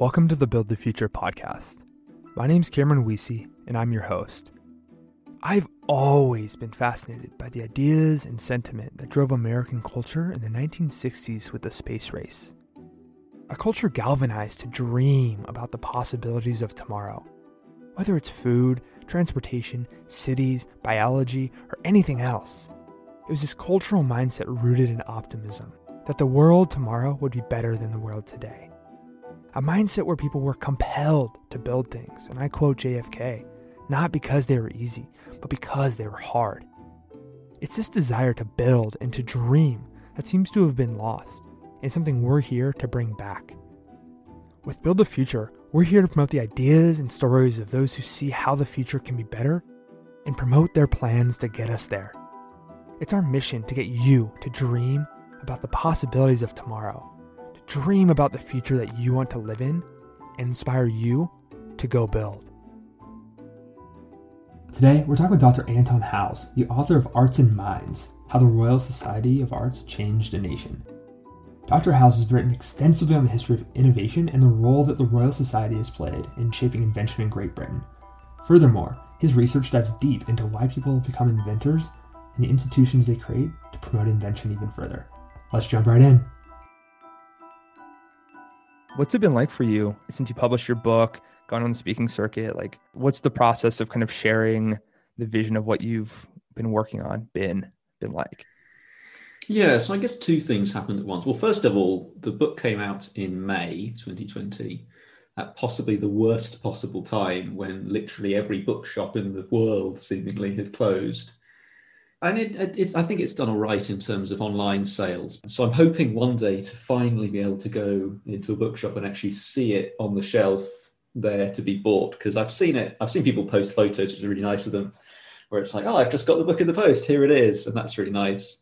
Welcome to the Build the Future podcast. My name's Cameron Weesey, and I'm your host. I've always been fascinated by the ideas and sentiment that drove American culture in the 1960s with the space race. A culture galvanized to dream about the possibilities of tomorrow. Whether it's food, transportation, cities, biology, or anything else, it was this cultural mindset rooted in optimism that the world tomorrow would be better than the world today. A mindset where people were compelled to build things, and I quote JFK, not because they were easy, but because they were hard. It's this desire to build and to dream that seems to have been lost, and something we're here to bring back. With Build the Future, we're here to promote the ideas and stories of those who see how the future can be better and promote their plans to get us there. It's our mission to get you to dream about the possibilities of tomorrow, to dream about the future that you want to live in, and inspire you to go build. Today, we're talking with Dr. Anton Howes, the author of Arts and Minds How the Royal Society of Arts Changed a Nation. Dr. Howes has written extensively on the history of innovation and the role that the Royal Society has played in shaping invention in Great Britain. Furthermore, his research dives deep into why people become inventors and the institutions they create to promote invention even further. Let's jump right in. What's it been like for you since you published your book, gone on the speaking circuit? Like, what's the process of kind of sharing the vision of what you've been working on been been like? Yeah, so I guess two things happened at once. Well, first of all, the book came out in May 2020 at possibly the worst possible time when literally every bookshop in the world seemingly had closed and it, it, I think it's done all right in terms of online sales. So I'm hoping one day to finally be able to go into a bookshop and actually see it on the shelf there to be bought because I've seen it. I've seen people post photos, which are really nice of them, where it's like, oh, I've just got the book in the post. Here it is, and that's really nice.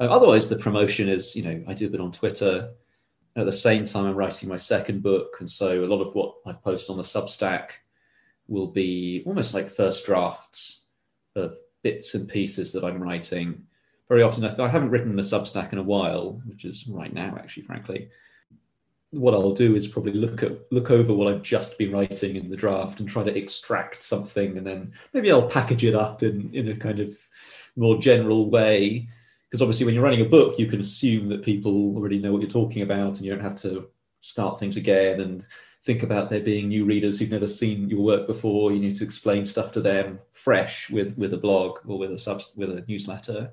Uh, otherwise, the promotion is, you know, I do a bit on Twitter. At the same time, I'm writing my second book, and so a lot of what I post on the Substack will be almost like first drafts of bits and pieces that I'm writing. Very often, I haven't written a Substack in a while, which is right now, actually, frankly. What I'll do is probably look at look over what I've just been writing in the draft and try to extract something, and then maybe I'll package it up in in a kind of more general way. Because obviously, when you're writing a book, you can assume that people already know what you're talking about, and you don't have to start things again and think about there being new readers who've never seen your work before. You need to explain stuff to them fresh with with a blog or with a sub with a newsletter.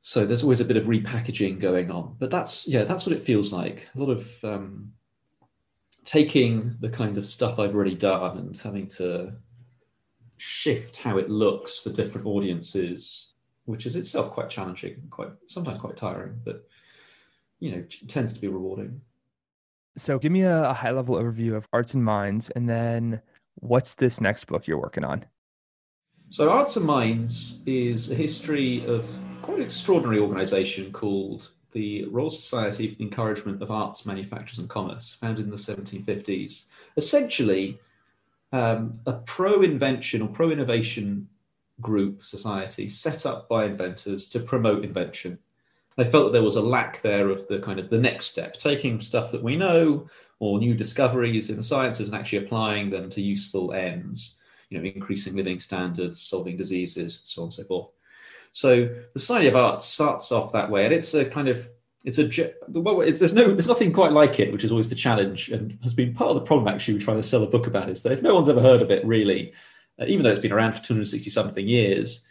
So there's always a bit of repackaging going on, but that's yeah, that's what it feels like. A lot of um, taking the kind of stuff I've already done and having to shift how it looks for different audiences, which is itself quite challenging, quite sometimes quite tiring, but you know tends to be rewarding. So, give me a, a high level overview of Arts and Minds, and then what's this next book you're working on? So, Arts and Minds is a history of quite an extraordinary organization called the Royal Society for the Encouragement of Arts, Manufactures and Commerce, founded in the 1750s. Essentially, um, a pro invention or pro innovation group society set up by inventors to promote invention. They felt that there was a lack there of the kind of the next step, taking stuff that we know or new discoveries in the sciences and actually applying them to useful ends, you know, increasing living standards, solving diseases, so on and so forth. So the Society of Arts starts off that way, and it's a kind of it's a well, it's, there's no there's nothing quite like it, which is always the challenge, and has been part of the problem actually. We're trying to sell a book about is that if no one's ever heard of it, really, uh, even though it's been around for 260 something years,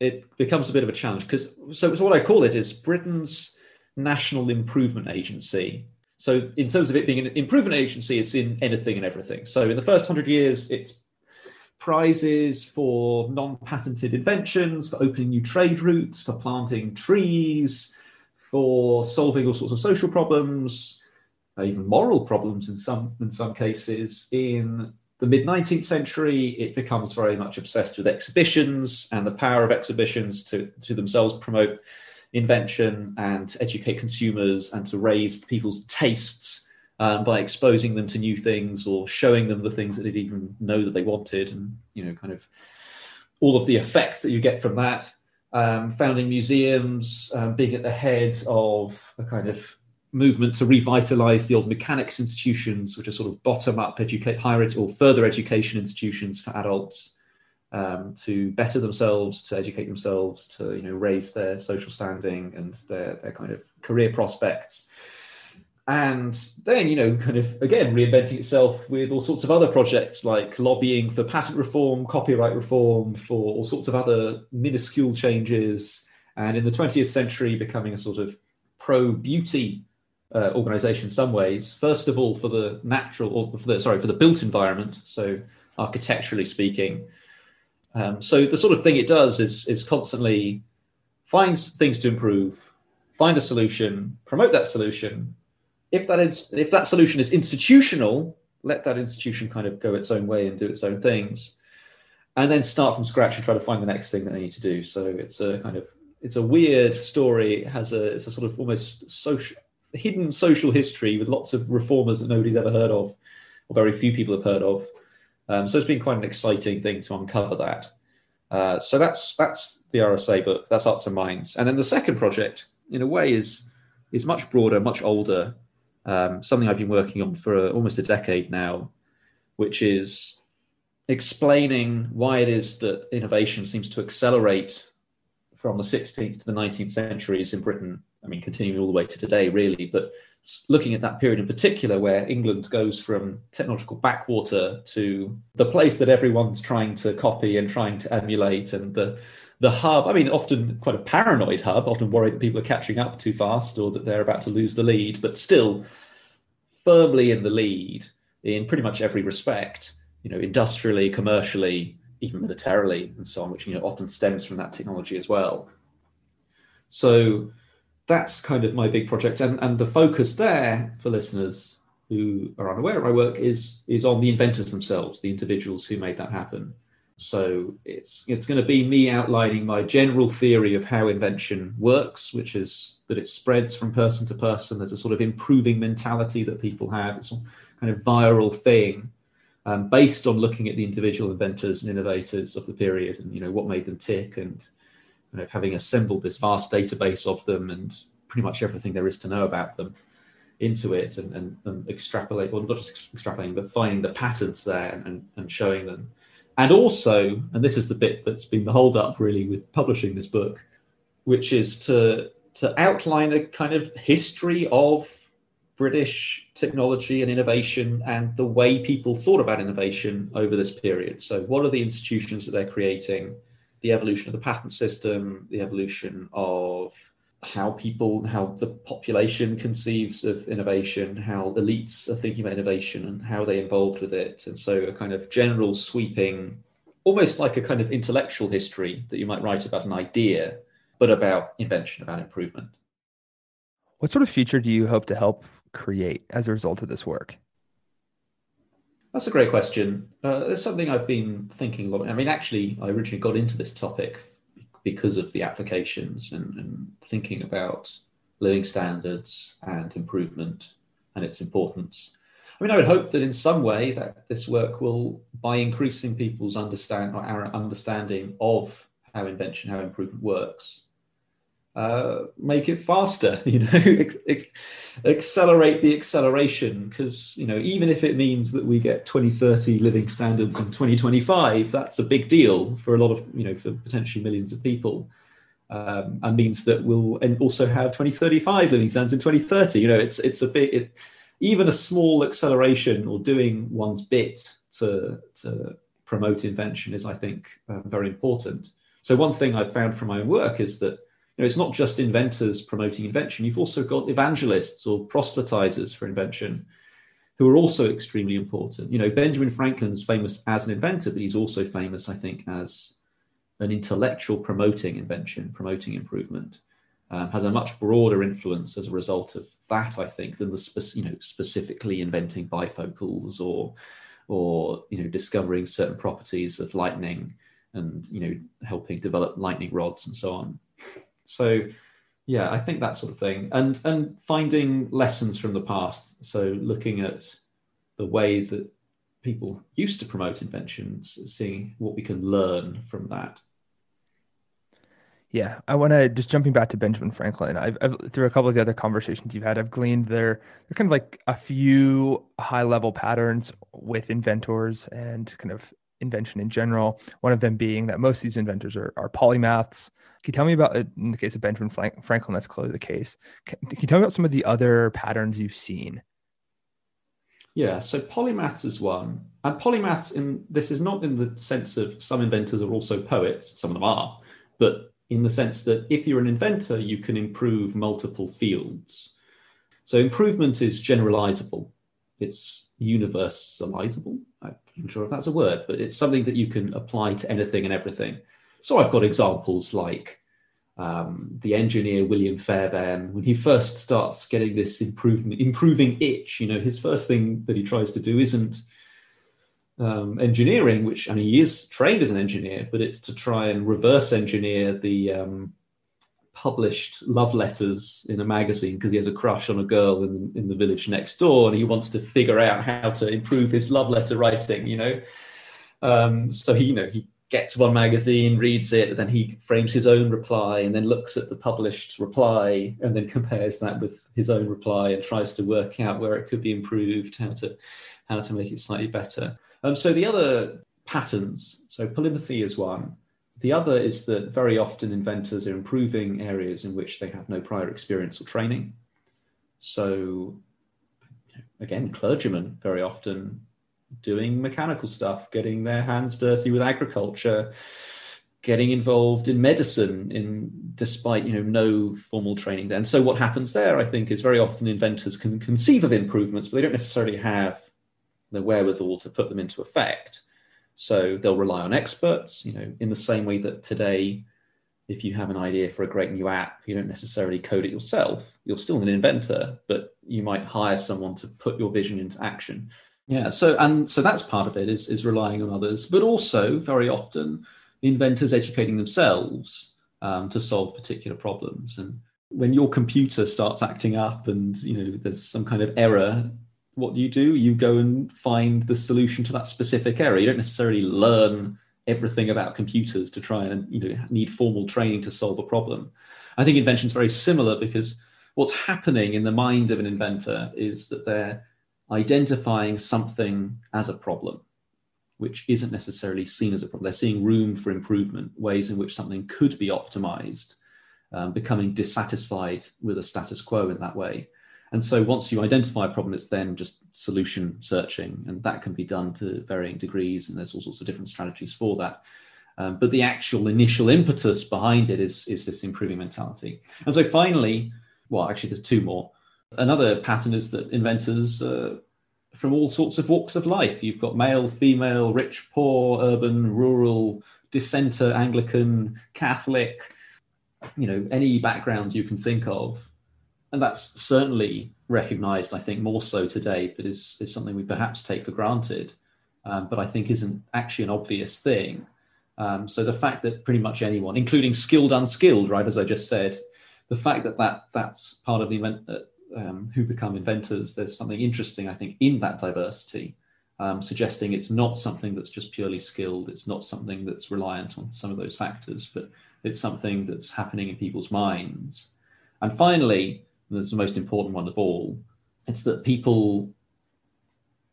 it becomes a bit of a challenge because so, so what I call it is Britain's national improvement agency. So in terms of it being an improvement agency, it's in anything and everything. So in the first hundred years, it's prizes for non-patented inventions, for opening new trade routes, for planting trees, for solving all sorts of social problems, uh, even moral problems in some in some cases, in the mid 19th century, it becomes very much obsessed with exhibitions and the power of exhibitions to, to themselves promote invention and educate consumers and to raise people's tastes um, by exposing them to new things or showing them the things that they didn't even know that they wanted and, you know, kind of all of the effects that you get from that. Um, founding museums, um, being at the head of a kind of movement to revitalize the old mechanics institutions, which are sort of bottom up educate higher ed- or further education institutions for adults um, to better themselves, to educate themselves, to you know raise their social standing and their their kind of career prospects. And then, you know, kind of again reinventing itself with all sorts of other projects like lobbying for patent reform, copyright reform, for all sorts of other minuscule changes. And in the 20th century, becoming a sort of pro beauty uh, organization in some ways. First of all, for the natural, or for the sorry, for the built environment. So architecturally speaking. Um, so the sort of thing it does is is constantly finds things to improve, find a solution, promote that solution. If that is if that solution is institutional, let that institution kind of go its own way and do its own things, and then start from scratch and try to find the next thing that they need to do. So it's a kind of it's a weird story. It has a it's a sort of almost social hidden social history with lots of reformers that nobody's ever heard of, or very few people have heard of. Um, so it's been quite an exciting thing to uncover that. Uh, so that's that's the RSA book. That's Arts and Minds. And then the second project, in a way, is is much broader, much older. Um, something I've been working on for a, almost a decade now, which is explaining why it is that innovation seems to accelerate from the 16th to the 19th centuries in Britain. I mean, continuing all the way to today, really, but looking at that period in particular where England goes from technological backwater to the place that everyone's trying to copy and trying to emulate and the the hub i mean often quite a paranoid hub often worried that people are catching up too fast or that they're about to lose the lead but still firmly in the lead in pretty much every respect you know industrially commercially even militarily and so on which you know often stems from that technology as well. So that's kind of my big project. And and the focus there for listeners who are unaware of my work is is on the inventors themselves the individuals who made that happen. So it's it's going to be me outlining my general theory of how invention works which is that it spreads from person to person. There's a sort of improving mentality that people have. It's a kind of viral thing um, based on looking at the individual inventors and innovators of the period and you know what made them tick and you know, having assembled this vast database of them and pretty much everything there is to know about them into it and, and, and extrapolate, well, not just extrapolating, but finding the patterns there and, and showing them. And also, and this is the bit that's been the hold up really with publishing this book, which is to to outline a kind of history of British technology and innovation and the way people thought about innovation over this period. So, what are the institutions that they're creating? The evolution of the patent system, the evolution of how people, how the population conceives of innovation, how elites are thinking about innovation and how they involved with it. And so a kind of general sweeping, almost like a kind of intellectual history that you might write about an idea, but about invention, about improvement. What sort of future do you hope to help create as a result of this work? That's a great question. Uh, it's something I've been thinking a lot. I mean, actually, I originally got into this topic because of the applications and, and thinking about living standards and improvement and its importance. I mean, I would hope that in some way that this work will, by increasing people's understand or our understanding of how invention, how improvement works, uh, make it faster you know accelerate the acceleration. Because you know even if it means that we get 2030 living standards in 2025 that's a big deal for a lot of you know for potentially millions of people. Um, and means that we'll and also have 2035 living standards in 2030 you know it's it's a bit it, even a small acceleration or doing one's bit to to promote invention is i think uh, very important. So one thing i've found from my own work is that know, it's not just inventors promoting invention. You've also got evangelists or proselytizers for invention who are also extremely important. You know, Benjamin Franklin's famous as an inventor, but he's also famous, I think, as an intellectual promoting invention, promoting improvement. Um, has a much broader influence as a result of that, I think, than the spe- you know specifically inventing bifocals or or you know discovering certain properties of lightning and you know helping develop lightning rods and so on. So yeah, I think that sort of thing, and and finding lessons from the past. So looking at the way that people used to promote inventions, seeing what we can learn from that. Yeah, I want to just jumping back to Benjamin Franklin. I've, I've, through a couple of the other conversations you've had, I've gleaned there kind of like a few high level patterns with inventors and kind of invention in general. One of them being that most of these inventors are, are polymaths. Can you tell me about, uh, in the case of Benjamin Franklin, that's clearly the case. Can, can you tell me about some of the other patterns you've seen? Yeah, so polymaths is one. And polymaths, in this is not in the sense of some inventors are also poets, some of them are, but in the sense that if you're an inventor, you can improve multiple fields. So improvement is generalizable. It's universalizable. I'm not sure if that's a word, but it's something that you can apply to anything and everything. So I've got examples like um, the engineer William Fairbairn, when he first starts getting this improvement, improving itch, you know, his first thing that he tries to do isn't um, engineering, which I mean, he is trained as an engineer, but it's to try and reverse engineer the um, published love letters in a magazine because he has a crush on a girl in, in the village next door and he wants to figure out how to improve his love letter writing, you know. Um, so he, you know, he gets one magazine, reads it, then he frames his own reply and then looks at the published reply and then compares that with his own reply and tries to work out where it could be improved, how to how to make it slightly better. Um, so the other patterns, so polymathy is one. The other is that very often inventors are improving areas in which they have no prior experience or training. So, again, clergymen very often doing mechanical stuff, getting their hands dirty with agriculture, getting involved in medicine in despite you know no formal training there. And so what happens there, I think, is very often inventors can conceive of improvements, but they don't necessarily have the wherewithal to put them into effect. So they'll rely on experts, you know, in the same way that today, if you have an idea for a great new app, you don't necessarily code it yourself. You're still an inventor, but you might hire someone to put your vision into action. Yeah, so and so that's part of it is, is relying on others, but also very often inventors educating themselves um, to solve particular problems. And when your computer starts acting up and you know there's some kind of error what do you do? You go and find the solution to that specific error. You don't necessarily learn everything about computers to try and you know need formal training to solve a problem. I think invention is very similar because what's happening in the mind of an inventor is that they're identifying something as a problem, which isn't necessarily seen as a problem. They're seeing room for improvement, ways in which something could be optimized, um, becoming dissatisfied with a status quo in that way. And so once you identify a problem, it's then just solution searching, and that can be done to varying degrees, and there's all sorts of different strategies for that. Um, but the actual initial impetus behind it is, is this improving mentality. And so finally, well, actually, there's two more. Another pattern is that inventors uh, from all sorts of walks of life, you've got male, female, rich, poor, urban, rural, dissenter, Anglican, Catholic, you know, any background you can think of and that's certainly recognized, I think, more so today, but is, is something we perhaps take for granted, um, but I think isn't actually an obvious thing. Um, so the fact that pretty much anyone, including skilled, unskilled, right, as I just said, the fact that, that that's part of the event, uh, um, who become inventors, there's something interesting, I think, in that diversity, um, suggesting it's not something that's just purely skilled, it's not something that's reliant on some of those factors, but it's something that's happening in people's minds. And finally, that's the most important one of all, it's that people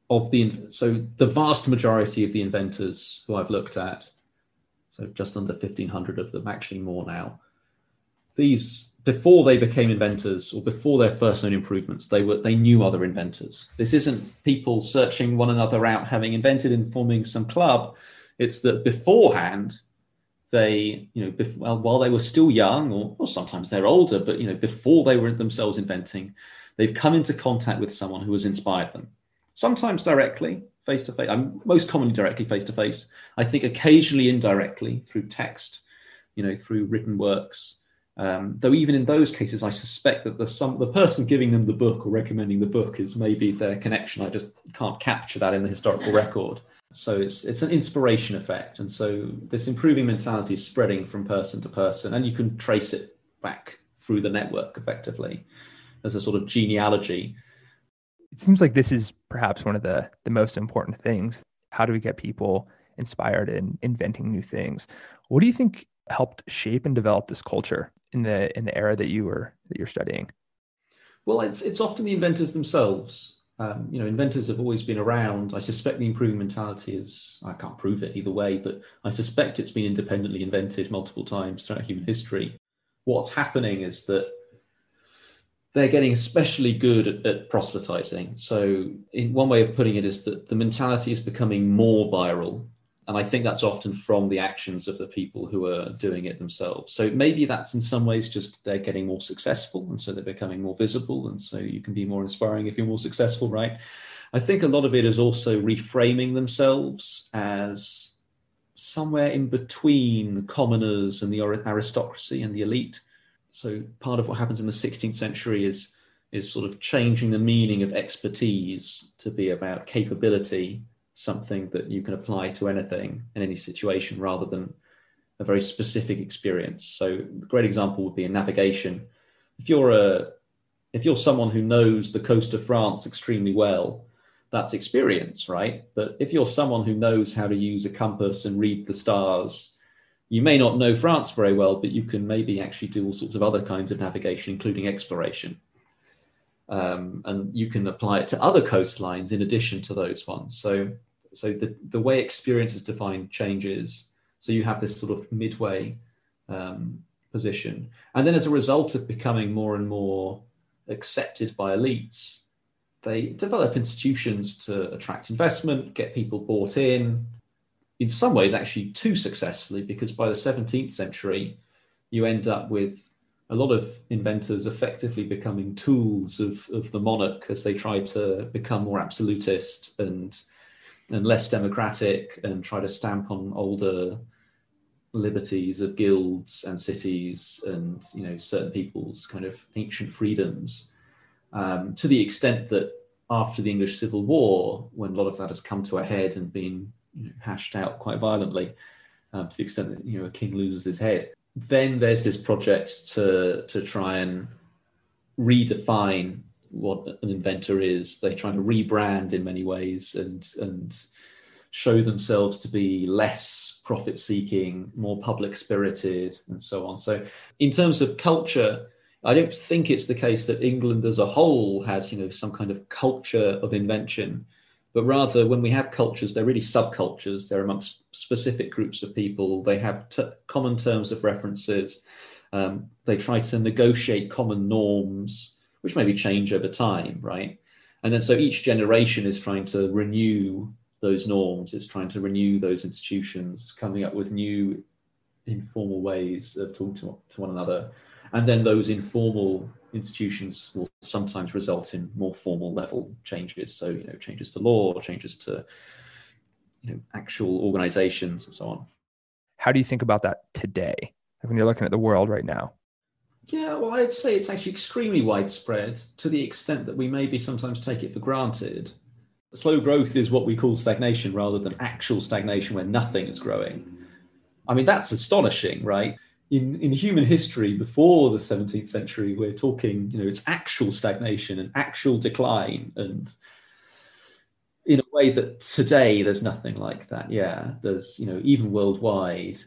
of the so the vast majority of the inventors who I've looked at, so just under 1500 of them, actually more now, these before they became inventors or before their first known improvements, they were they knew other inventors. This isn't people searching one another out, having invented and forming some club. It's that beforehand they, you know, bef- well, while they were still young, or, or sometimes they're older, but you know, before they were themselves inventing, they've come into contact with someone who has inspired them. Sometimes directly, face to face. I'm most commonly directly face to face. I think occasionally indirectly through text, you know, through written works. Um, though even in those cases, I suspect that the some the person giving them the book or recommending the book is maybe their connection. I just can't capture that in the historical record. So it's it's an inspiration effect, and so this improving mentality is spreading from person to person, and you can trace it back through the network effectively as a sort of genealogy. It seems like this is perhaps one of the the most important things. How do we get people inspired in inventing new things? What do you think helped shape and develop this culture in the in the era that you were that you're studying? Well, it's it's often the inventors themselves. Um, you know, inventors have always been around. I suspect the improving mentality is, I can't prove it either way, but I suspect it's been independently invented multiple times throughout human history. What's happening is that they're getting especially good at, at, proselytizing. So, in one way of putting it is that the mentality is becoming more viral. And I think that's often from the actions of the people who are doing it themselves. So maybe that's in some ways just they're getting more successful. And so they're becoming more visible. And so you can be more inspiring if you're more successful, right? I think a lot of it is also reframing themselves as somewhere in between the commoners and the aristocracy and the elite. So part of what happens in the 16th century is is sort of changing the meaning of expertise to be about capability, something that you can apply to anything in any situation rather than a very specific experience. So a great example would be navigation. If you're a if you're someone who knows the coast of France extremely well, that's experience, right? But if you're someone who knows how to use a compass and read the stars you may not know France very well, but you can maybe actually do all sorts of other kinds of navigation, including exploration. Um, and you can apply it to other coastlines in addition to those ones. So, so the, the way experience is defined changes. So you have this sort of midway um, position. And then as a result of becoming more and more accepted by elites, they develop institutions to attract investment, get people bought in, in some ways actually too successfully because by the 17th century you end up with a lot of inventors effectively becoming tools of, of the monarch as they try to become more absolutist and and less democratic and try to stamp on older liberties of guilds and cities and you know certain people's kind of ancient freedoms um, to the extent that after the English Civil War, when a lot of that has come to a head and been you know, hashed out quite violently um, to the extent that you know a king loses his head. Then there's this project to to try and redefine what an inventor is. They're trying to rebrand in many ways and and show themselves to be less profit seeking, more public spirited, and so on. So, in terms of culture, I don't think it's the case that England as a whole has, you know, some kind of culture of invention but rather when we have cultures, they're really subcultures. They're amongst specific groups of people. They have t- common terms of references. Um, they try to negotiate common norms, which maybe change over time, right? And then so each generation is trying to renew those norms. It's trying to renew those institutions, coming up with new informal ways of talking to, to one another. And then those informal institutions will sometimes result in more formal level changes. So, you know, changes to law, changes to, you know, actual organizations and so on. How do you think about that today? When you're looking at the world right now? Yeah, well, I'd say it's actually extremely widespread to the extent that we maybe sometimes take it for granted. Slow growth is what we call stagnation rather than actual stagnation where nothing is growing. I mean, that's astonishing, right? in, in human history before the 17th century, we're talking, you know, it's actual stagnation and actual decline. And in a way that today there's nothing like that. Yeah, there's, you know, even worldwide,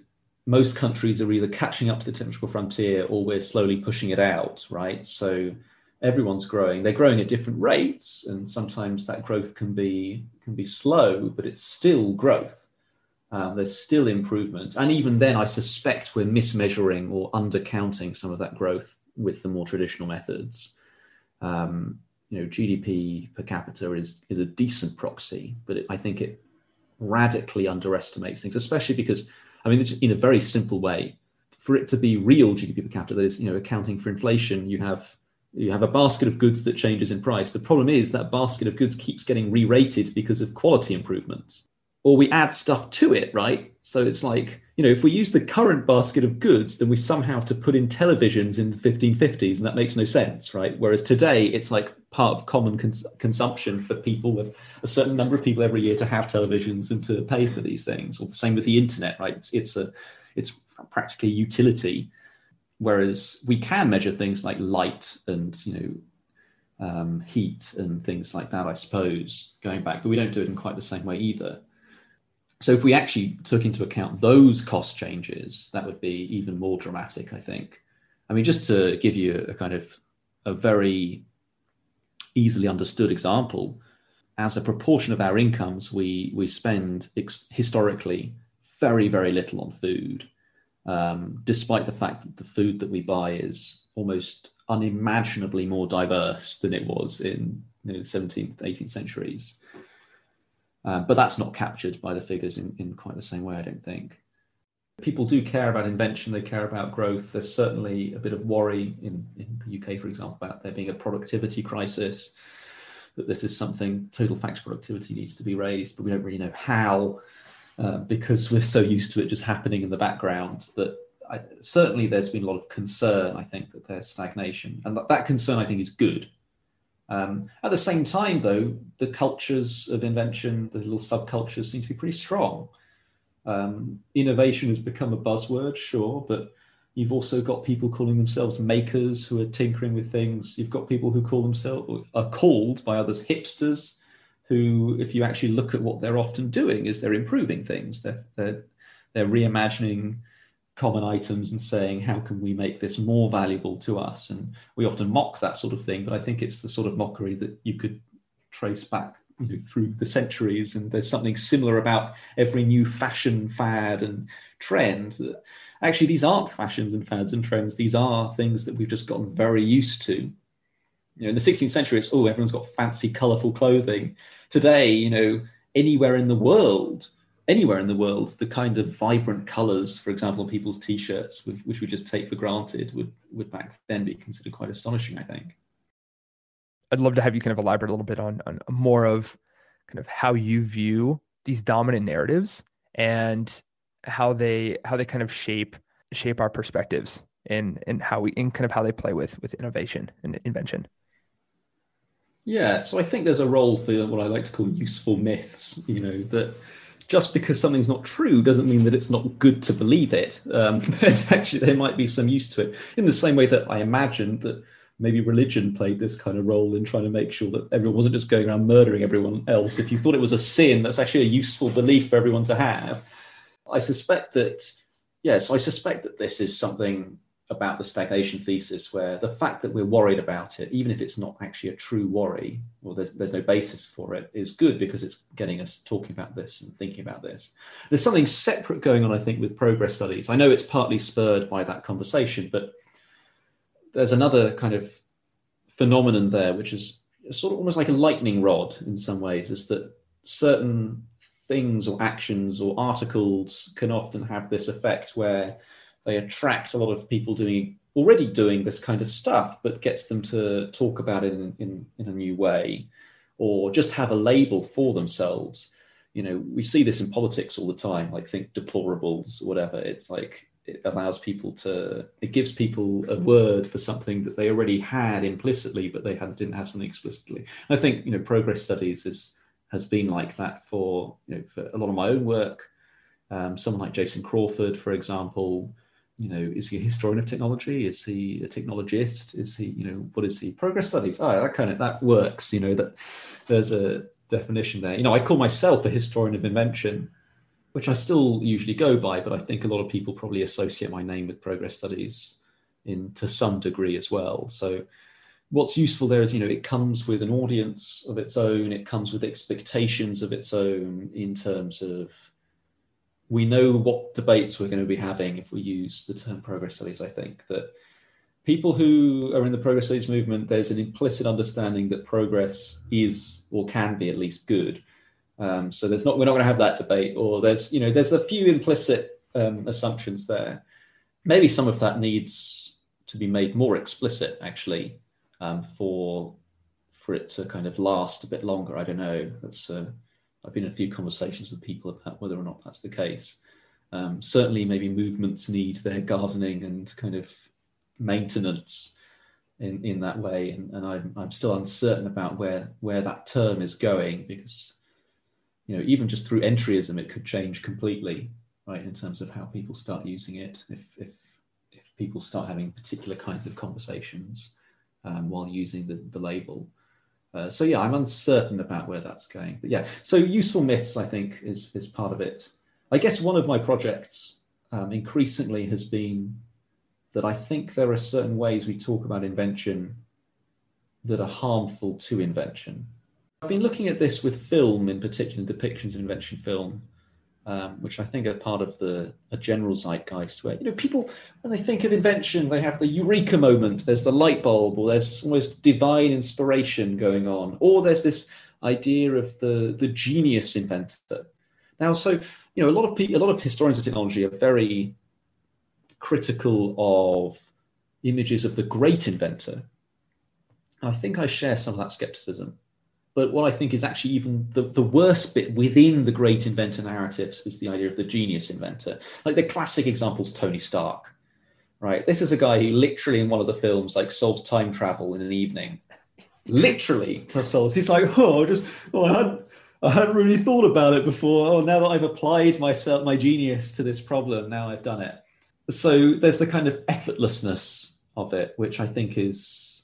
most countries are either catching up to the technological frontier or we're slowly pushing it out, right? So everyone's growing. They're growing at different rates, and sometimes that growth can be can be slow, but it's still growth. Um, there's still improvement. And even then, I suspect we're mismeasuring or undercounting some of that growth with the more traditional methods. Um, you know, GDP per capita is, is a decent proxy, but it, I think it radically underestimates things, especially because, I mean, in a very simple way, for it to be real GDP per capita, that is, you know, accounting for inflation, you have you have a basket of goods that changes in price. The problem is that basket of goods keeps getting re-rated because of quality improvements or we add stuff to it, right? So it's like, you know, if we use the current basket of goods, then we somehow have to put in televisions in the 1550s, and that makes no sense, right? Whereas today, it's like part of common cons- consumption for people with a certain number of people every year to have televisions and to pay for these things. Or the same with the internet, right? It's, it's a, it's practically utility. Whereas we can measure things like light and, you know, um, heat and things like that, I suppose, going back, but we don't do it in quite the same way either So if we actually took into account those cost changes, that would be even more dramatic, I think. I mean, just to give you a, kind of a very easily understood example, as a proportion of our incomes, we we spend ex- historically very very little on food, um, despite the fact that the food that we buy is almost unimaginably more diverse than it was in you know, 17th, 18th centuries. Uh, but that's not captured by the figures in, in quite the same way, I don't think. People do care about invention, they care about growth. There's certainly a bit of worry in, in the UK, for example, about there being a productivity crisis, that this is something total factor productivity needs to be raised, but we don't really know how uh, because we're so used to it just happening in the background that I, certainly there's been a lot of concern, I think, that there's stagnation. And that, that concern, I think, is good um, at the same time, though, the cultures of invention, the little subcultures, seem to be pretty strong. Um, innovation has become a buzzword, sure, but you've also got people calling themselves makers who are tinkering with things. You've got people who call themselves, are called by others hipsters, who, if you actually look at what they're often doing, is they're improving things. They're, they're, they're reimagining common items and saying how can we make this more valuable to us? And we often mock that sort of thing but i think it's the sort of mockery that you could trace back you know, through the centuries and there's something similar about every new fashion fad and trend That actually these aren't fashions and fads and trends. These are things that we've just gotten very used to. You know in the 16th century it's oh everyone's got fancy colorful clothing. Today you know anywhere in the world anywhere in the world, the kind of vibrant colors, for example, on people's t-shirts, which, which we just take for granted, would would back then be considered quite astonishing. I think. I'd love to have you kind of elaborate a little bit on, on more of kind of how you view these dominant narratives and how they how they kind of shape shape our perspectives and and how we in kind of how they play with with innovation and invention. Yeah, so I think there's a role for what I like to call useful myths. You know that just because something's not true doesn't mean that it's not good to believe it. Um, there's actually there might be some use to it in the same way that I imagined that maybe religion played this kind of role in trying to make sure that everyone wasn't just going around murdering everyone else. If you thought it was a sin, that's actually a useful belief for everyone to have. I suspect that yes, I suspect that this is something about the stagnation thesis where the fact that we're worried about it, even if it's not actually a true worry or there's, there's no basis for it, is good because it's getting us talking about this and thinking about this. There's something separate going on, I think, with progress studies. I know it's partly spurred by that conversation, but there's another kind of phenomenon there, which is sort of almost like a lightning rod in some ways, is that certain things or actions or articles can often have this effect where they attract a lot of people doing already doing this kind of stuff, but gets them to talk about it in, in, in a new way or just have a label for themselves. You know, we see this in politics all the time, like think deplorables or whatever. It's like it allows people to it gives people a word for something that they already had implicitly but they had, didn't have something explicitly i think you know progress studies is has been like that for you know for a lot of my own work um, someone like jason crawford for example you know, is he a historian of technology? Is he a technologist? Is he, you know, what is he? Progress studies. Oh, that kind of that works. You know, that there's a definition there. You know, I call myself a historian of invention, which I still usually go by, but I think a lot of people probably associate my name with progress studies in to some degree as well. So what's useful there is, you know, it comes with an audience of its own, it comes with expectations of its own in terms of we know what debates we're going to be having if we use the term progress studies. I think that people who are in the progress studies movement, there's an implicit understanding that progress is or can be at least good. Um, so there's not we're not going to have that debate, or there's you know there's a few implicit um, assumptions there. Maybe some of that needs to be made more explicit, actually, um, for for it to kind of last a bit longer. I don't know. That's I've been in a few conversations with people about whether or not that's the case. Um, certainly, maybe movements need their gardening and kind of maintenance in, in that way, and, and I'm, I'm still uncertain about where where that term is going because you know even just through entryism it could change completely, right? In terms of how people start using it, if if if people start having particular kinds of conversations um, while using the, the label. Uh, so yeah, I'm uncertain about where that's going. But yeah, so useful myths, I think, is is part of it. I guess one of my projects um, increasingly has been that I think there are certain ways we talk about invention that are harmful to invention. I've been looking at this with film, in particular, depictions of invention film, um, which I think are part of the a general zeitgeist where you know people when they think of invention they have the eureka moment. There's the light bulb or there's almost divine inspiration going on or there's this idea of the the genius inventor. Now so you know a lot of people a lot of historians of technology are very critical of images of the great inventor. I think I share some of that skepticism but what I think is actually even the, the worst bit within the great inventor narratives is the idea of the genius inventor. Like the classic example is Tony Stark, right? This is a guy who literally in one of the films like solves time travel in an evening. literally solves. He's like, oh, just oh, I hadn't I hadn't really thought about it before. Oh, now that I've applied myself my genius to this problem, now I've done it. So there's the kind of effortlessness of it, which I think is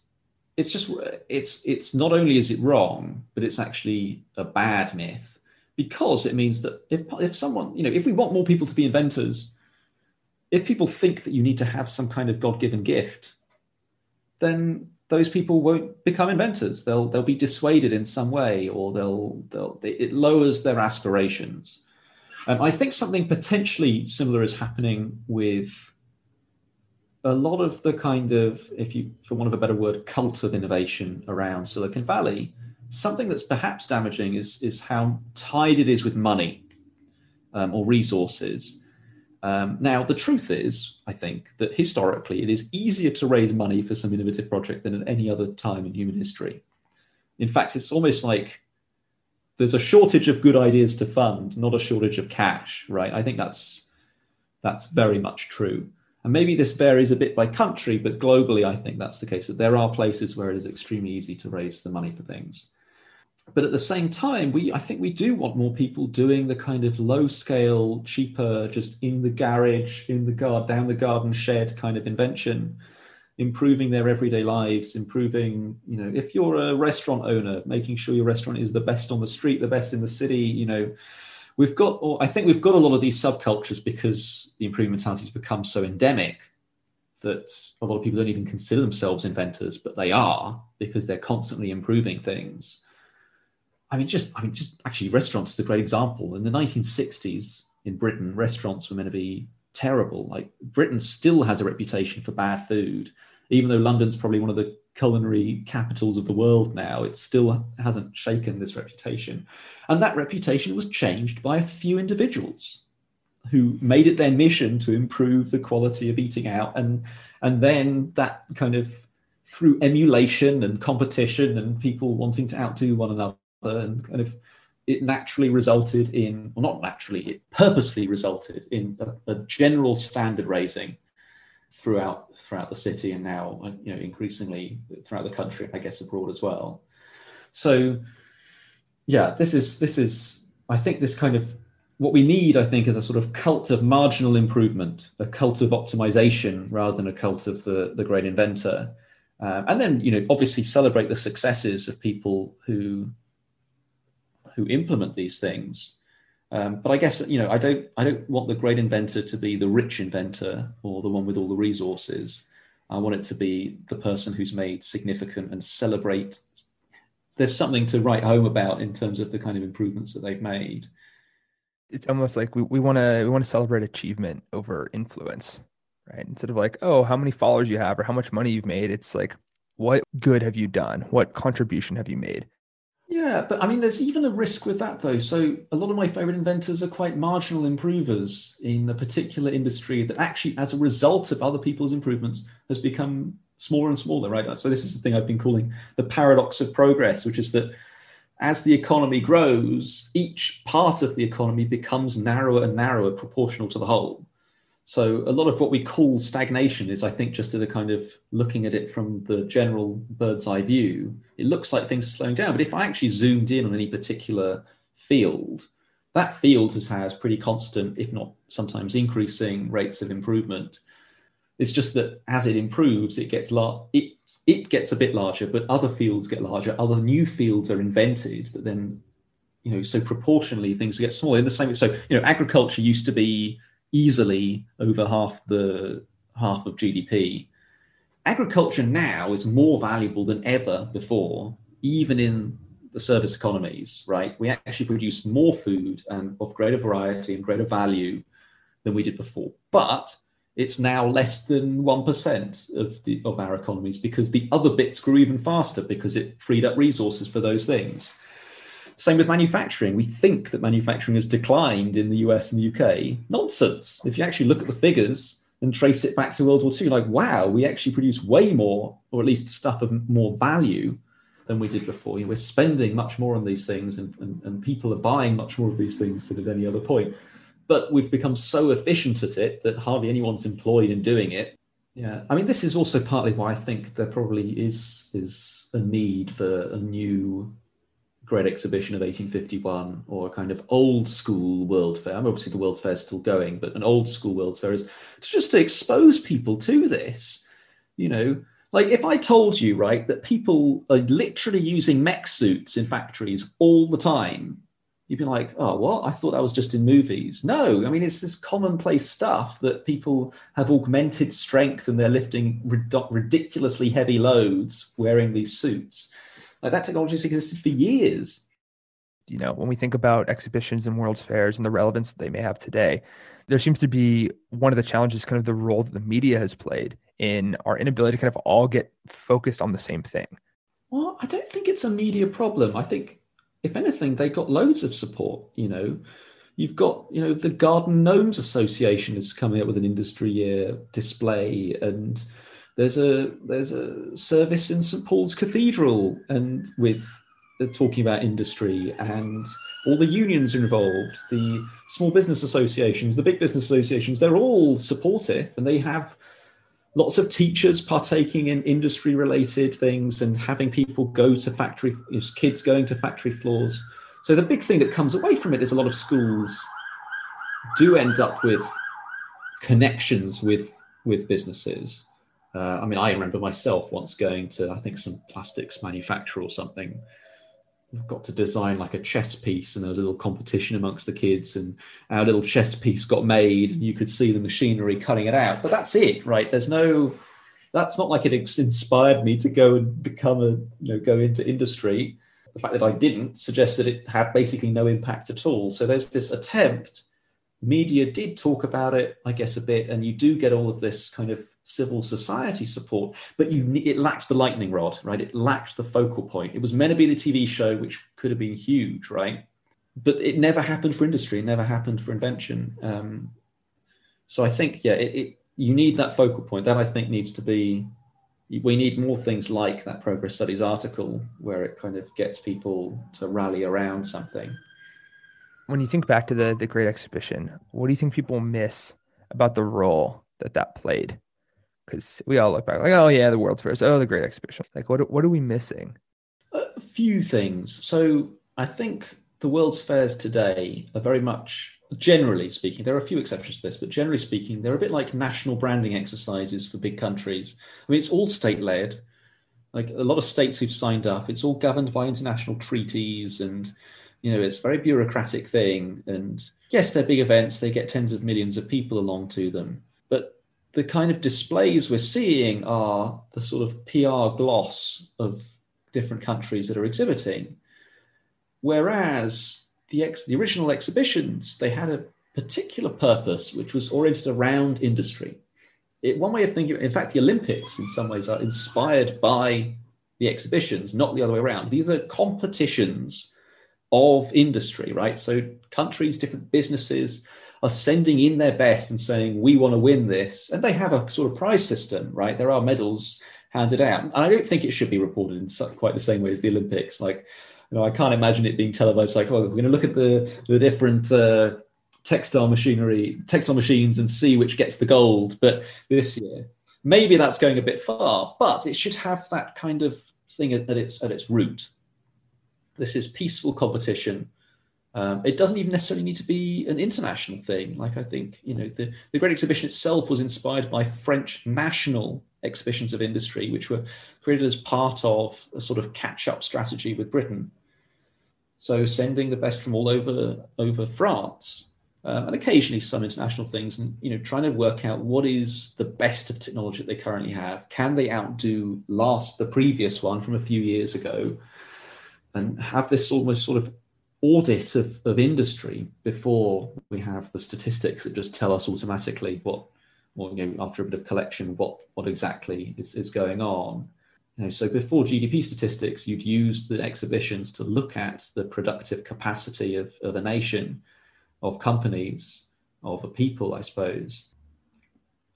it's just it's it's not only is it wrong, but it's actually a bad myth because it means that if if someone you know if we want more people to be inventors, if people think that you need to have some kind of god given gift, then those people won't become inventors. They'll they'll be dissuaded in some way, or they'll they'll it lowers their aspirations. Um, I think something potentially similar is happening with a lot of the kind of, if you, for want of a better word, cult of innovation around Silicon Valley, something that's perhaps damaging is is how tied it is with money um, or resources. Um, now, the truth is, I think that historically it is easier to raise money for some innovative project than at any other time in human history. In fact, it's almost like there's a shortage of good ideas to fund, not a shortage of cash, right? I think that's that's very much true. And maybe this varies a bit by country, but globally, I think that's the case that there are places where it is extremely easy to raise the money for things. But at the same time, we I think we do want more people doing the kind of low scale, cheaper, just in the garage, in the guard, down the garden shed kind of invention, improving their everyday lives, improving, you know, if you're a restaurant owner, making sure your restaurant is the best on the street, the best in the city, you know, we've got, or I think we've got a lot of these subcultures because the improving mentality has become so endemic that a lot of people don't even consider themselves inventors, but they are because they're constantly improving things. I mean, just I mean, just actually, restaurants is a great example. In the 1960s in Britain, restaurants were meant to be terrible. Like Britain still has a reputation for bad food, even though London's probably one of the culinary capitals of the world now. It still hasn't shaken this reputation. And that reputation was changed by a few individuals who made it their mission to improve the quality of eating out. And, and then that kind of through emulation and competition and people wanting to outdo one another and kind of it naturally resulted in, well, not naturally, it purposely resulted in a, a general standard raising throughout throughout the city and now you know increasingly throughout the country i guess abroad as well. So yeah this is this is i think this kind of what we need i think is a sort of cult of marginal improvement a cult of optimization rather than a cult of the the great inventor. Um, and then you know obviously celebrate the successes of people who who implement these things um, but I guess you know I don't I don't want the great inventor to be the rich inventor or the one with all the resources. I want it to be the person who's made significant and celebrate. There's something to write home about in terms of the kind of improvements that they've made. It's almost like we, want to we want to celebrate achievement over influence, right? Instead of like, oh, how many followers you have or how much money you've made, it's like, what good have you done? What contribution have you made? Yeah, but I mean, there's even a risk with that though. So a lot of my favorite inventors are quite marginal improvers in a particular industry that actually, as a result of other people's improvements, has become smaller and smaller, right? So this is the thing I've been calling the paradox of progress, which is that as the economy grows, each part of the economy becomes narrower and narrower proportional to the whole. So a lot of what we call stagnation is, I think, just as a kind of looking at it from the general bird's eye view, it looks like things are slowing down. But if I actually zoomed in on any particular field, that field has had pretty constant, if not sometimes increasing rates of improvement. It's just that as it improves, it gets lar- it it gets a bit larger, but other fields get larger. Other new fields are invented that then, you know, so proportionally things get smaller. In the same, so you know, agriculture used to be easily over half the half of GDP. Agriculture now is more valuable than ever before, even in the service economies. Right, we actually produce more food and of greater variety and greater value than we did before, but it's now less than 1% of the of our economies because the other bits grew even faster because it freed up resources for those things same with manufacturing. We think that manufacturing has declined in the us and the uk nonsense. If you actually look at the figures and trace it back to world war ii like wow we actually produce way more or at least stuff of more value than we did before. We're spending much more on these things and, and, and people are buying much more of these things than at any other point. But we've become so efficient at it that hardly anyone's employed in doing it. Yeah, I mean, this is also partly why I think there probably is is a need for a new great exhibition of 1851 or a kind of old school world fair. Obviously, the World's Fair is still going, but an old school World's Fair is to just to expose people to this. You know, like if I told you, right, that people are literally using mech suits in factories all the time you'd be like, oh, what? I thought that was just in movies. No, I mean, it's this commonplace stuff that people have augmented strength and they're lifting ridiculously heavy loads wearing these suits. Like that technology has existed for years. You know, when we think about exhibitions and world's fairs and the relevance that they may have today, there seems to be one of the challenges, kind of the role that the media has played in our inability to kind of all get focused on the same thing. Well, I don't think it's a media problem. I think if anything, they got loads of support. You know, you've got you know the Garden Gnomes Association is coming up with an industry year display, and there's a there's a service in St Paul's Cathedral, and with uh, talking about industry and all the unions involved, the small business associations, the big business associations, they're all supportive, and they have lots of teachers partaking in industry related things and having people go to factory kids going to factory floors. So the big thing that comes away from it is a lot of schools do end up with connections with with businesses uh, i mean i remember myself once going to i think some plastics manufacturer or something. Got to design like a chess piece and a little competition amongst the kids and our little chess piece got made and you could see the machinery cutting it out. But that's it right? There's no that's not like it inspired me to go and become a you know go into industry. The fact that i didn't suggests that it had basically no impact at all. So there's this attempt. Media did talk about it i guess a bit and you do get all of this kind of civil society support, but you it lacked the lightning rod, right? It lacked the focal point. It was meant to be the TV show, which could have been huge, right? But it never happened for industry. It never happened for invention. Um, so I think, yeah, it, it, you need that focal point. That I think needs to be. We need more things like that progress studies article, where it kind of gets people to rally around something. When you think back to the the Great Exhibition, what do you think people miss about the role that that played? Because we all look back like, oh yeah, the World's Fair, oh the Great Exhibition. Like, what what are we missing? A few things. So I think the World's Fairs today are very much, generally speaking, there are a few exceptions to this, but generally speaking, they're a bit like national branding exercises for big countries. I mean, it's all state led. Like a lot of states who've signed up, it's all governed by international treaties and you know it's a very bureaucratic thing and yes they're big events they get tens of millions of people along to them the kind of displays we're seeing are the sort of PR gloss of different countries that are exhibiting. Whereas the, ex- the original exhibitions, they had a particular purpose which was oriented around industry. It, one way of thinking, in fact, the Olympics in some ways are inspired by the exhibitions, not the other way around. These are competitions of industry, right? So countries, different businesses are sending in their best and saying, we want to win this. And they have a sort of prize system, right? There are medals handed out. And I don't think it should be reported in quite the same way as the Olympics. Like, you know, I can't imagine it being televised like, oh, we're going to look at the, the different uh, textile machinery, textile machines and see which gets the gold. But this year, maybe that's going a bit far, but it should have that kind of thing at, at its, at its root. This is peaceful competition Um, it doesn't even necessarily need to be an international thing. Like I think, you know, the, the Great Exhibition itself was inspired by French national exhibitions of industry, which were created as part of a sort of catch-up strategy with Britain. So sending the best from all over over France, um, and occasionally some international things, and you know, trying to work out what is the best of technology that they currently have. Can they outdo last the previous one from a few years ago, and have this almost sort of audit of, of industry before we have the statistics that just tell us automatically what, or you know, after a bit of collection, what what exactly is, is going on. You know, so before GDP statistics, you'd use the exhibitions to look at the productive capacity of, of a nation, of companies, of a people, I suppose.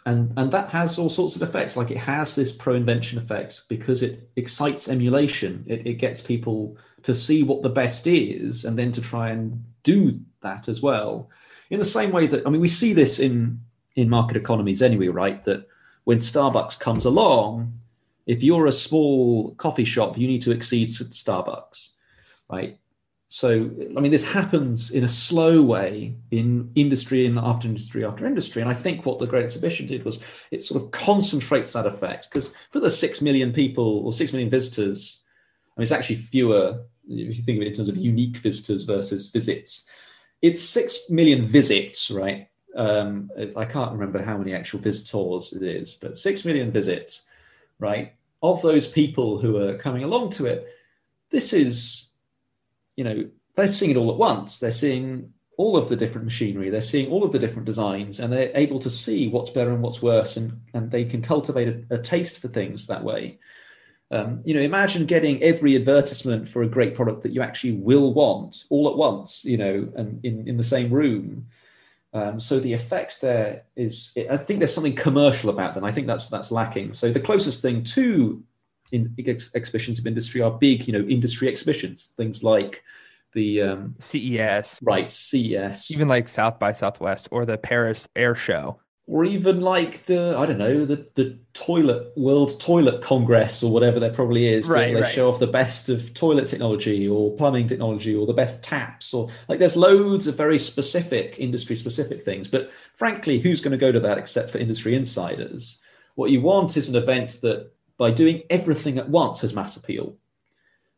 And, and that has all sorts of effects. Like it has this pro invention effect because it excites emulation. It, it gets people to see what the best is and then to try and do that as well. In the same way that, I mean, we see this in, in market economies anyway, right? That when Starbucks comes along, if you're a small coffee shop, you need to exceed Starbucks, right? So, I mean, this happens in a slow way in industry and after industry after industry. And I think what the Great Exhibition did was it sort of concentrates that effect because for the six million people or six million visitors, I mean, it's actually fewer if you think of it in terms of unique visitors versus visits, it's six million visits, right? Um, I can't remember how many actual visitors it is, but six million visits, right? Of those people who are coming along to it, this is, you know, they're seeing it all at once. They're seeing all of the different machinery, they're seeing all of the different designs, and they're able to see what's better and what's worse, and, and they can cultivate a, a taste for things that way. Um, you know, imagine getting every advertisement for a great product that you actually will want all at once, you know, and in, in the same room. Um, so the effect there is, I think there's something commercial about them. I think that's that's lacking. So the closest thing to in ex- exhibitions of industry are big, you know, industry exhibitions, things like the um, CES, right? CES, even like South by Southwest or the Paris Air Show or even like the I don't know the the toilet World Toilet Congress or whatever there probably is. Right, they right. show off the best of toilet technology or plumbing technology or the best taps or like there's loads of very specific industry specific things. But frankly, who's going to go to that except for industry insiders? What you want is an event that by doing everything at once has mass appeal.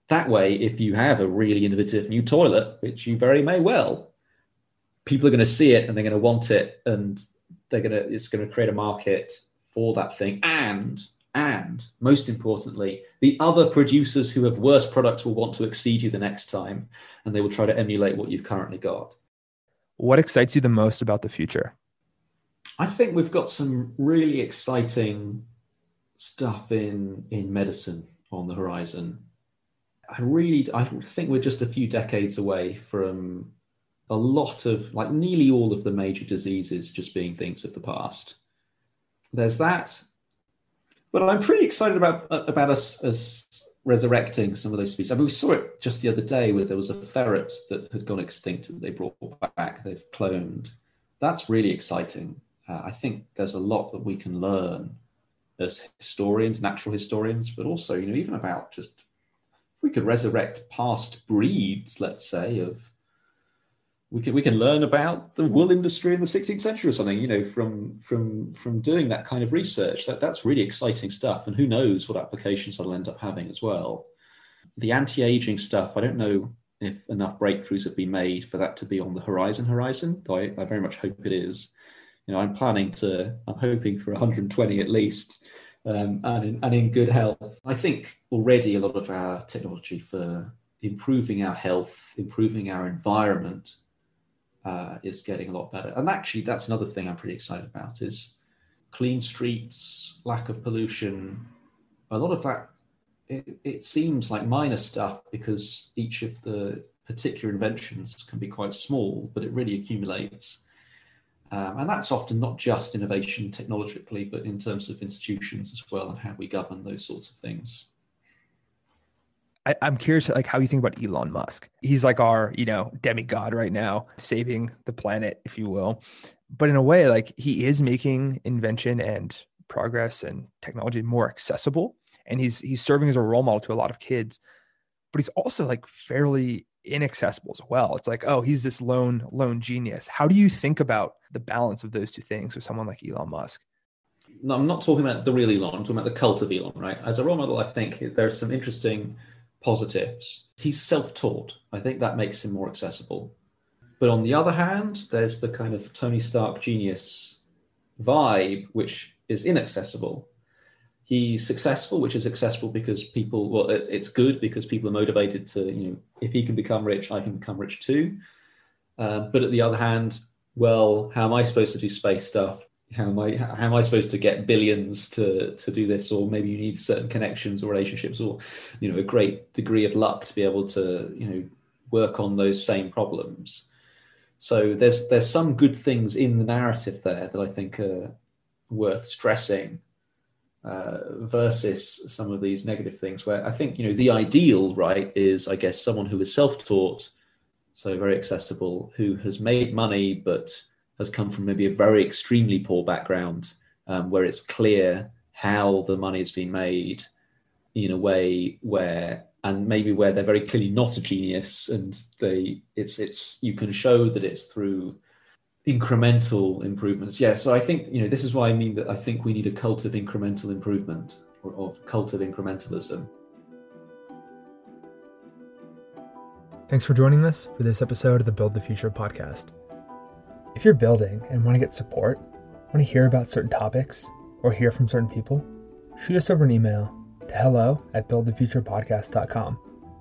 That way, if you have a really innovative new toilet, which you very may well, people are going to see it and they're going to want it and they're gonna it's gonna create a market for that thing. And and most importantly the other producers who have worse products will want to exceed you the next time and they will try to emulate what you've currently got. What excites you the most about the future? I think we've got some really exciting stuff in in medicine on the horizon i really i think we're just a few decades away from a lot of like nearly all of the major diseases just being things of the past. There's that, but I'm pretty excited about about us as resurrecting some of those species. I mean, we saw it just the other day where there was a ferret that had gone extinct that they brought back. They've cloned. That's really exciting. Uh, I think there's a lot that we can learn as historians, natural historians, but also, you know, even about just if we could resurrect past breeds, let's say, of we can we can learn about the wool industry in the 16th century or something you know from from from doing that kind of research. That that's really exciting stuff and who knows what applications that'll end up having as well. The anti-aging stuff i don't know if enough breakthroughs have been made for that to be on the horizon horizon though i, I very much hope it is you know i'm planning to i'm hoping for 120 at least um, and, in, and in good health i think already a lot of our technology for improving our health improving our environment uh, is getting a lot better. And actually, that's another thing I'm pretty excited about is clean streets, lack of pollution. A lot of that, it, it seems like minor stuff because each of the particular inventions can be quite small, but it really accumulates. Um, and that's often not just innovation technologically, but in terms of institutions as well and how we govern those sorts of things. I, am curious, like how you think about Elon Musk. He's like our, you know, demigod right now, saving the planet, if you will. But in a way, like he is making invention and progress and technology more accessible, and he's he's serving as a role model to a lot of kids. But he's also like fairly inaccessible as well. It's like, oh, he's this lone lone genius. How do you think about the balance of those two things with someone like Elon Musk? No, I'm not talking about the real Elon. I'm talking about the cult of Elon, right? As a role model, I think there's some interesting positives. He's self-taught. I think that makes him more accessible. But on the other hand, there's the kind of Tony Stark genius vibe, which is inaccessible. He's successful, which is accessible because people, well, it, it's good because people are motivated to, you know, if he can become rich, I can become rich too. Uh, but at the other hand, well, how am I supposed to do space stuff? How am I how am I supposed to get billions to to do this? Or maybe you need certain connections or relationships, or you know, a great degree of luck to be able to you know work on those same problems. So there's there's some good things in the narrative there that I think are worth stressing uh, versus some of these negative things where I think you know the ideal right is I guess someone who is self-taught, so very accessible, who has made money but has come from maybe a very extremely poor background um, where it's clear how the money has been made in a way where and maybe where they're very clearly not a genius and they it's it's you can show that it's through incremental improvements. Yeah so i think you know this is why i mean that i think we need a cult of incremental improvement or of cult of incrementalism. Thanks for joining us for this episode of the build the future podcast. If you're building and want to get support want to hear about certain topics or hear from certain people shoot us over an email to hello at buildthefuturepodcast.com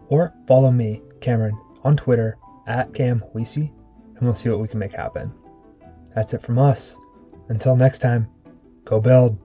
or follow me, Cameron, on Twitter at Cam Weesey, and we'll see what we can make happen. That's it from us. Until next time, go build.